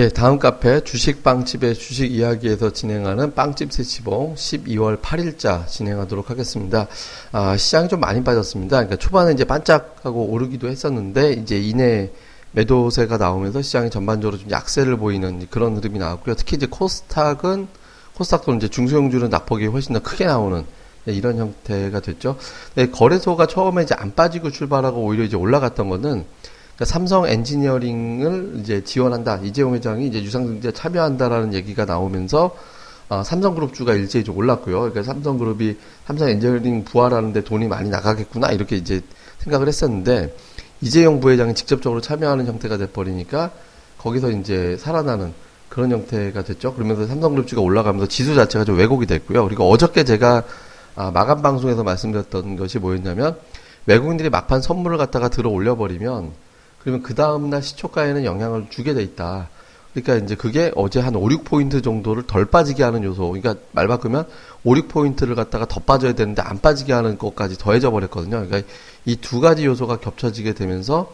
예, 다음 카페 주식빵집의 주식 이야기에서 진행하는 빵집 세치봉 12월 8일자 진행하도록 하겠습니다. 아, 시장이 좀 많이 빠졌습니다. 그러니까 초반에 이제 반짝하고 오르기도 했었는데 이제 이내 매도세가 나오면서 시장이 전반적으로 좀 약세를 보이는 그런 흐름이 나왔고요. 특히 이제 코스닥은 코스닥도 이제 중소형주는 낙폭이 훨씬 더 크게 나오는 네, 이런 형태가 됐죠. 네, 거래소가 처음에 이제 안 빠지고 출발하고 오히려 이제 올라갔던 거는 그러니까 삼성 엔지니어링을 이제 지원한다. 이재용 회장이 이제 유상증자에 참여한다라는 얘기가 나오면서 어, 삼성그룹주가 일제히 좀 올랐고요. 그러니까 삼성그룹이 삼성 엔지니어링 부활하는데 돈이 많이 나가겠구나 이렇게 이제 생각을 했었는데 이재용 부회장이 직접적으로 참여하는 형태가 돼버리니까 거기서 이제 살아나는 그런 형태가 됐죠. 그러면서 삼성그룹주가 올라가면서 지수 자체가 좀 왜곡이 됐고요. 그리고 어저께 제가 아, 마감 방송에서 말씀드렸던 것이 뭐였냐면 외국인들이 막판 선물을 갖다가 들어 올려버리면 그러면 그 다음날 시초가에는 영향을 주게 돼 있다. 그러니까 이제 그게 어제 한 5, 6포인트 정도를 덜 빠지게 하는 요소. 그러니까 말 바꾸면 5, 6포인트를 갖다가 더 빠져야 되는데 안 빠지게 하는 것까지 더해져 버렸거든요. 그러니까 이 두 가지 요소가 겹쳐지게 되면서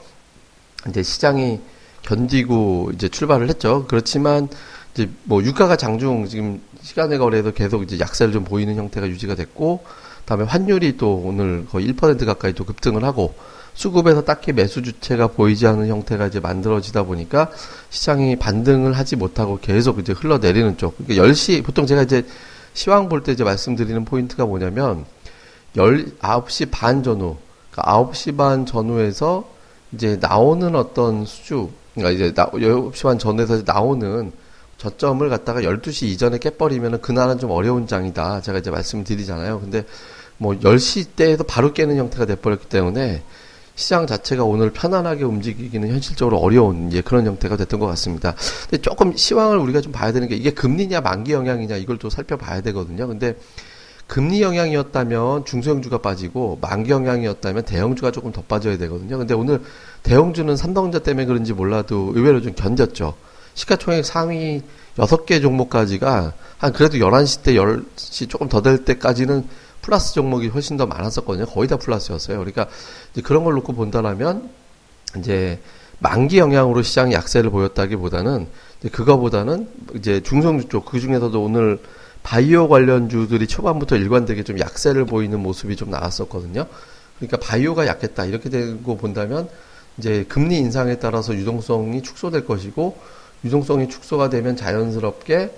이제 시장이 견디고 이제 출발을 했죠. 그렇지만 이제 뭐 유가가 장중 지금 시간의 거래에서 계속 이제 약세를 좀 보이는 형태가 유지가 됐고 그다음에 환율이 또 오늘 거의 1% 가까이 또 급등을 하고 수급에서 딱히 매수 주체가 보이지 않는 형태가 이제 만들어지다 보니까 시장이 반등을 하지 못하고 계속 이제 흘러내리는 쪽. 그러니까 10시, 보통 제가 이제 시황 볼 때 이제 말씀드리는 포인트가 뭐냐면, 10, 9시 반 전후, 그러니까 9시 반 전후에서 이제 나오는 어떤 수주, 그러니까 이제 나, 9시 반 전후에서 나오는 저점을 갖다가 12시 이전에 깨버리면은 그날은 좀 어려운 장이다. 제가 이제 말씀을 드리잖아요. 근데 뭐 10시 때에도 바로 깨는 형태가 돼버렸기 때문에 시장 자체가 오늘 편안하게 움직이기는 현실적으로 어려운 이제 그런 형태가 됐던 것 같습니다. 근데 조금 시황을 우리가 좀 봐야 되는 게 이게 금리냐 만기 영향이냐 이걸 또 살펴봐야 되거든요. 근데 금리 영향이었다면 중소형주가 빠지고 만기 영향이었다면 대형주가 조금 더 빠져야 되거든요. 근데 오늘 대형주는 삼성전자 때문에 그런지 몰라도 의외로 좀 견뎠죠. 시가총액 상위 6개 종목까지가 한 그래도 11시 때 10시 조금 더 될 때까지는 플러스 종목이 훨씬 더 많았었거든요. 거의 다 플러스였어요. 그러니까 이제 그런 걸 놓고 본다면 이제 만기 영향으로 시장이 약세를 보였다기보다는 그거보다는 이제 중성주 쪽 그 중에서도 오늘 바이오 관련 주들이 초반부터 일관되게 좀 약세를 보이는 모습이 좀 나왔었거든요. 그러니까 바이오가 약했다 이렇게 되고 본다면 이제 금리 인상에 따라서 유동성이 축소될 것이고 유동성이 축소가 되면 자연스럽게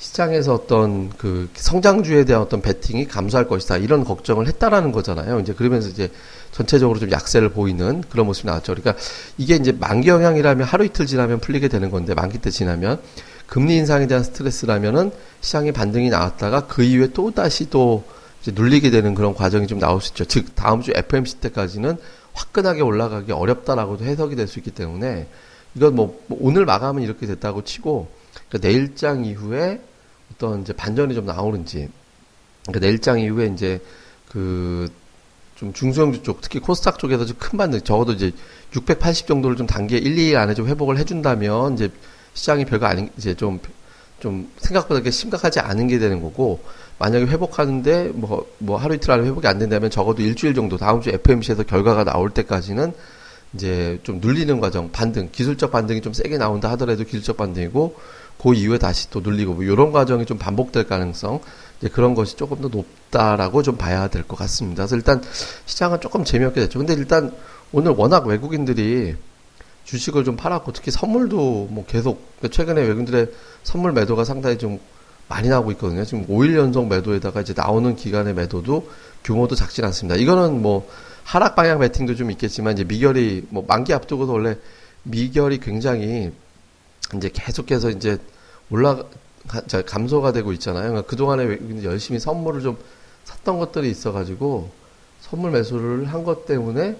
시장에서 어떤 그 성장주에 대한 어떤 베팅이 감소할 것이다 이런 걱정을 했다라는 거잖아요. 이제 그러면서 이제 전체적으로 좀 약세를 보이는 그런 모습이 나왔죠. 그러니까 이게 이제 만기 영향이라면 하루 이틀 지나면 풀리게 되는 건데 만기 때 지나면 금리 인상에 대한 스트레스라면은 시장이 반등이 나왔다가 그 이후에 또 다시 또 이제 눌리게 되는 그런 과정이 좀 나올 수 있죠. 즉 다음 주 FMC 때까지는 화끈하게 올라가기 어렵다라고도 해석이 될 수 있기 때문에 이건 뭐, 뭐 오늘 마감은 이렇게 됐다고 치고 그러니까 내일장 이후에 어떤 이제 반전이 좀 나오는지. 그러니까 내일장 이후에 이제 그 좀 중소형주 쪽 특히 코스닥 쪽에서 좀 큰 반등 적어도 이제 680 정도를 좀 단계 1, 2일 안에 좀 회복을 해준다면 이제 시장이 별거 아닌 이제 좀좀 생각보다 그렇게 심각하지 않은 게 되는 거고 만약에 회복하는데 뭐뭐 뭐 하루 이틀 안에 회복이 안 된다면 적어도 일주일 정도 다음 주 FMC에서 결과가 나올 때까지는 이제 좀 눌리는 과정 반등 기술적 반등이 좀 세게 나온다 하더라도 기술적 반등이고 그 이후에 다시 또 눌리고 뭐 이런 과정이 좀 반복될 가능성 이제 그런 것이 조금 더 높다라고 좀 봐야 될 것 같습니다. 그래서 일단 시장은 조금 재미없게 됐죠. 근데 일단 오늘 워낙 외국인들이 주식을 좀 팔았고 특히 선물도 뭐 계속 그러니까 최근에 외국인들의 선물 매도가 상당히 좀 많이 나오고 있거든요. 지금 5일 연속 매도에다가 이제 나오는 기간의 매도도 규모도 작진 않습니다. 이거는 뭐 하락 방향 베팅도 좀 있겠지만 이제 미결이 뭐 만기 앞두고서 원래 미결이 굉장히 이제 계속해서 이제 올라 감소가 되고 있잖아요. 그러니까 그동안에 열심히 선물을 좀 샀던 것들이 있어가지고 선물 매수를 한 것 때문에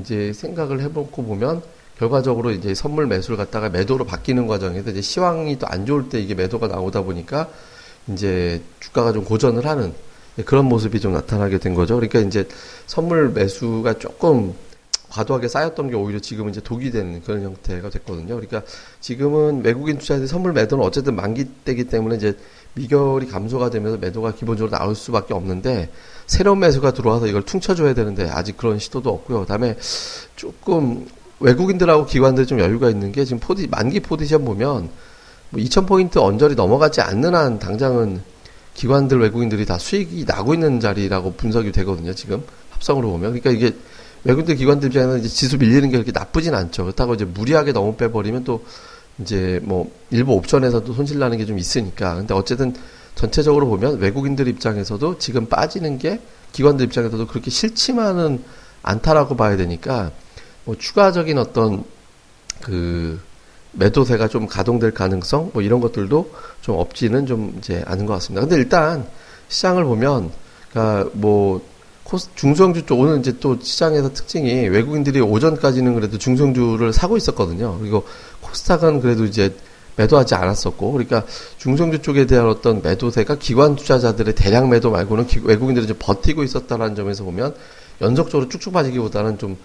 이제 생각을 해보고 보면 결과적으로 이제 선물 매수를 갖다가 매도로 바뀌는 과정에서 이제 시황이 또 안 좋을 때 이게 매도가 나오다 보니까 이제 주가가 좀 고전을 하는 그런 모습이 좀 나타나게 된 거죠. 그러니까 이제 선물 매수가 조금 과도하게 쌓였던 게 오히려 지금은 이제 독이 되는 그런 형태가 됐거든요. 그러니까 지금은 외국인 투자자들 선물 매도는 어쨌든 만기 때기 때문에 이제 미결이 감소가 되면서 매도가 기본적으로 나올 수밖에 없는데 새로운 매수가 들어와서 이걸 퉁쳐줘야 되는데 아직 그런 시도도 없고요. 그다음에 조금 외국인들하고 기관들이 좀 여유가 있는 게 지금 포디, 만기 포지션 보면 뭐 2,000포인트 언저리 넘어가지 않는 한 당장은 기관들 외국인들이 다 수익이 나고 있는 자리라고 분석이 되거든요. 지금 합성으로 보면. 그러니까 이게 외국인들 기관들 입장에서는 이제 지수 밀리는 게 그렇게 나쁘진 않죠. 그렇다고 이제 무리하게 너무 빼버리면 또 이제 뭐 일부 옵션에서도 손실 나는 게 좀 있으니까. 근데 어쨌든 전체적으로 보면 외국인들 입장에서도 지금 빠지는 게 기관들 입장에서도 그렇게 싫지만은 않다라고 봐야 되니까 뭐 추가적인 어떤 그 매도세가 좀 가동될 가능성 뭐 이런 것들도 좀 없지는 좀 이제 않은 것 같습니다. 근데 일단 시장을 보면 그러니까 뭐 코스 중성주 쪽 오늘 이제 또 시장에서 특징이 외국인들이 오전까지는 그래도 중성주를 사고 있었거든요. 그리고 코스닥은 그래도 이제 매도하지 않았었고 그러니까 중성주 쪽에 대한 어떤 매도세가 기관 투자자들의 대량 매도 말고는 기, 외국인들이 좀 버티고 있었다라는 점에서 보면 연속적으로 쭉쭉 빠지기보다는 좀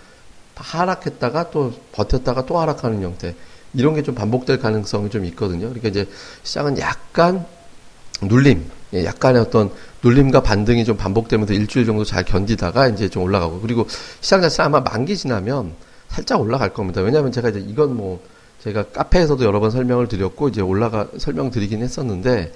하락했다가 또 버텼다가 또 하락하는 형태 이런 게 좀 반복될 가능성이 좀 있거든요. 그러니까 이제 시장은 약간 눌림, 예, 약간의 어떤 눌림과 반등이 좀 반복되면서 일주일 정도 잘 견디다가 이제 좀 올라가고 그리고 시장 자체 아마 만기 지나면 살짝 올라갈 겁니다. 왜냐하면 제가 이제 이건 뭐 제가 카페에서도 여러 번 설명을 드렸고 이제 올라가 설명드리긴 했었는데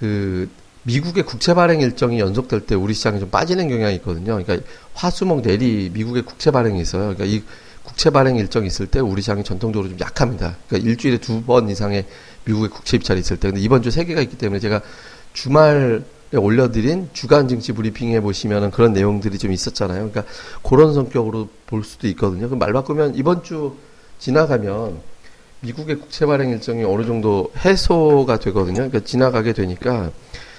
그 미국의 국채 발행 일정이 연속될 때 우리 시장이 좀 빠지는 경향이 있거든요. 그러니까 화수목 내리 미국의 국채 발행이 있어요. 그러니까 이 국채 발행 일정이 있을 때 우리 시장이 전통적으로 좀 약합니다. 그러니까 일주일에 두 번 이상의 미국의 국채 입찰이 있을 때. 근데 이번 주 세 개가 있기 때문에 제가 주말에 올려드린 주간 증시 브리핑에 보시면은 그런 내용들이 좀 있었잖아요. 그러니까 그런 성격으로 볼 수도 있거든요. 그말 바꾸면 이번 주 지나가면 미국의 국채 발행 일정이 어느 정도 해소가 되거든요. 그러니까 지나가게 되니까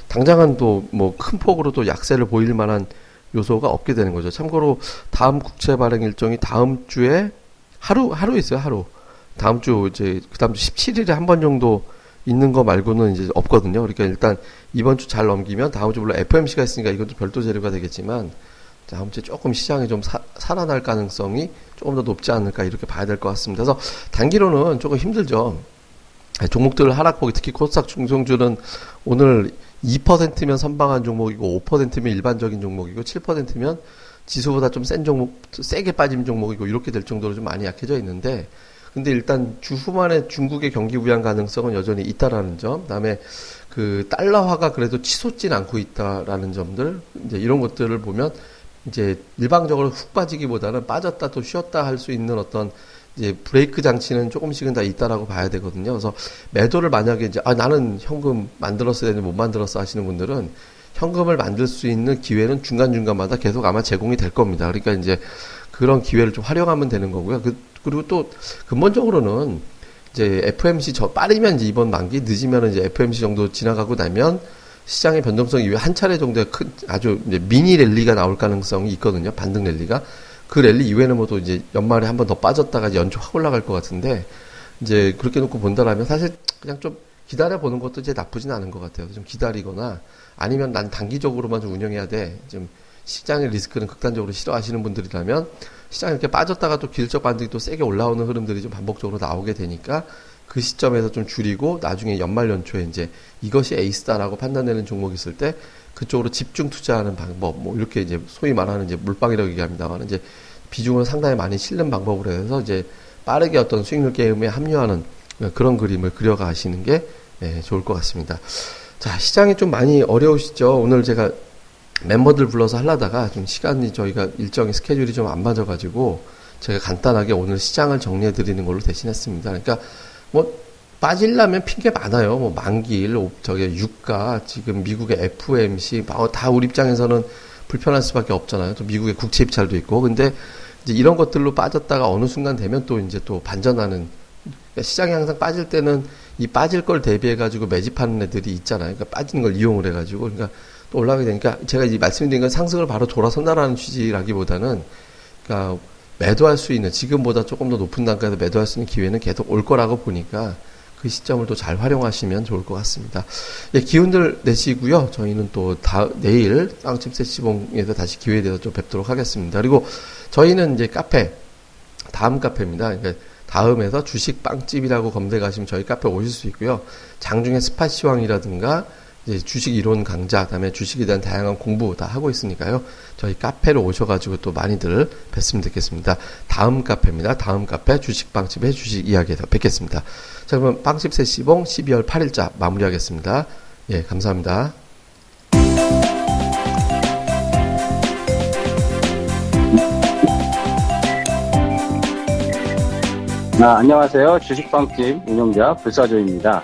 당장은 또 뭐 큰 폭으로 또 약세를 보일 만한 요소가 없게 되는 거죠. 참고로 다음 국채 발행 일정이 다음 주에 하루 하루 있어요. 하루. 다음 주 이제 그다음 주 17일에 한 번 정도 있는 거 말고는 이제 없거든요. 그러니까 일단 이번 주 잘 넘기면 다음 주 물론 FMC가 있으니까 이것도 별도 재료가 되겠지만 다음 주에 조금 시장이 좀 사, 살아날 가능성이 조금 더 높지 않을까 이렇게 봐야 될 것 같습니다. 그래서 단기로는 조금 힘들죠. 종목들 하락폭이 특히 코스닥 중성주는 오늘 2%면 선방한 종목이고 5%면 일반적인 종목이고 7%면 지수보다 좀 센 종목, 세게 빠진 종목이고 이렇게 될 정도로 좀 많이 약해져 있는데 근데 일단 주 후반에 중국의 경기 부양 가능성은 여전히 있다라는 점, 그다음에 그 달러화가 그래도 치솟진 않고 있다라는 점들, 이제 이런 것들을 보면 이제 일방적으로 훅 빠지기보다는 빠졌다 또 쉬었다 할 수 있는 어떤 이제 브레이크 장치는 조금씩은 다 있다라고 봐야 되거든요. 그래서 매도를 만약에 이제 아 나는 현금 만들었어야 되는데 못 만들었어 하시는 분들은 현금을 만들 수 있는 기회는 중간 중간마다 계속 아마 제공이 될 겁니다. 그러니까 이제 그런 기회를 좀 활용하면 되는 거고요. 그, 그리고 또 근본적으로는 이제 FMC 저 빠르면 이제 이번 만기 늦으면 이제 FMC 정도 지나가고 나면 시장의 변동성 이외에 한 차례 정도의 큰 아주 이제 미니 랠리가 나올 가능성이 있거든요. 반등 랠리가. 그 랠리 이후에는 뭐또 이제 연말에 한 번 더 빠졌다가 연초 확 올라갈 것 같은데 이제 그렇게 놓고 본다라면 사실 그냥 좀 기다려 보는 것도 이제 나쁘진 않은 것 같아요. 좀 기다리거나 아니면 난 단기적으로만 좀 운영해야 돼. 좀 시장의 리스크는 극단적으로 싫어하시는 분들이라면 시장이 이렇게 빠졌다가 또 기술적 반등이 또 세게 올라오는 흐름들이 좀 반복적으로 나오게 되니까 그 시점에서 좀 줄이고 나중에 연말 연초에 이제 이것이 에이스다라고 판단되는 종목이 있을 때 그쪽으로 집중 투자하는 방법 뭐 이렇게 이제 소위 말하는 이제 물방이라고 얘기합니다만 이제 비중을 상당히 많이 실는 방법으로 해서 이제 빠르게 어떤 수익률 게임에 합류하는 그런 그림을 그려가시는 게 예, 좋을 것 같습니다. 자 시장이 좀 많이 어려우시죠. 오늘 제가 멤버들 불러서 하려다가 좀 시간이 저희가 일정이 스케줄이 좀 안 맞아가지고 제가 간단하게 오늘 시장을 정리해 드리는 걸로 대신했습니다. 그러니까 뭐 빠질라면 핑계 많아요. 뭐 만기일, 저게 유가, 지금 미국의 FOMC, 어, 다 우리 입장에서는 불편할 수밖에 없잖아요. 또 미국의 국채 입찰도 있고. 근데 이제 이런 것들로 빠졌다가 어느 순간 되면 또 이제 또 반전하는 그러니까 시장이 항상 빠질 때는 이 빠질 걸 대비해 가지고 매집하는 애들이 있잖아요. 그러니까 빠지는 걸 이용을 해 가지고 그러니까 또 올라가게 되니까 제가 이제 말씀드린 건 상승을 바로 돌아선다라는 취지라기보다는 그러니까 매도할 수 있는 지금보다 조금 더 높은 단가에서 매도할 수 있는 기회는 계속 올 거라고 보니까 그 시점을 또 잘 활용하시면 좋을 것 같습니다. 예, 기운들 내시고요. 저희는 또 다, 내일 빵집 세시봉에서 다시 기회에 대해서 좀 뵙도록 하겠습니다. 그리고 저희는 이제 카페, 다음 카페입니다. 그러니까 다음에서 주식 빵집이라고 검색하시면 저희 카페 오실 수 있고요. 장중에 스파시왕이라든가 주식 이론 강좌, 그다음에 주식에 대한 다양한 공부 다 하고 있으니까요. 저희 카페로 오셔가지고 또 많이들 뵀으면 좋겠습니다. 다음 카페입니다. 다음 카페 주식빵집의 주식 이야기에서 뵙겠습니다. 자, 그러면 빵집 세시봉 12월 8일자 마무리하겠습니다. 예, 감사합니다. 아, 안녕하세요. 주식빵집 운영자 불사조입니다.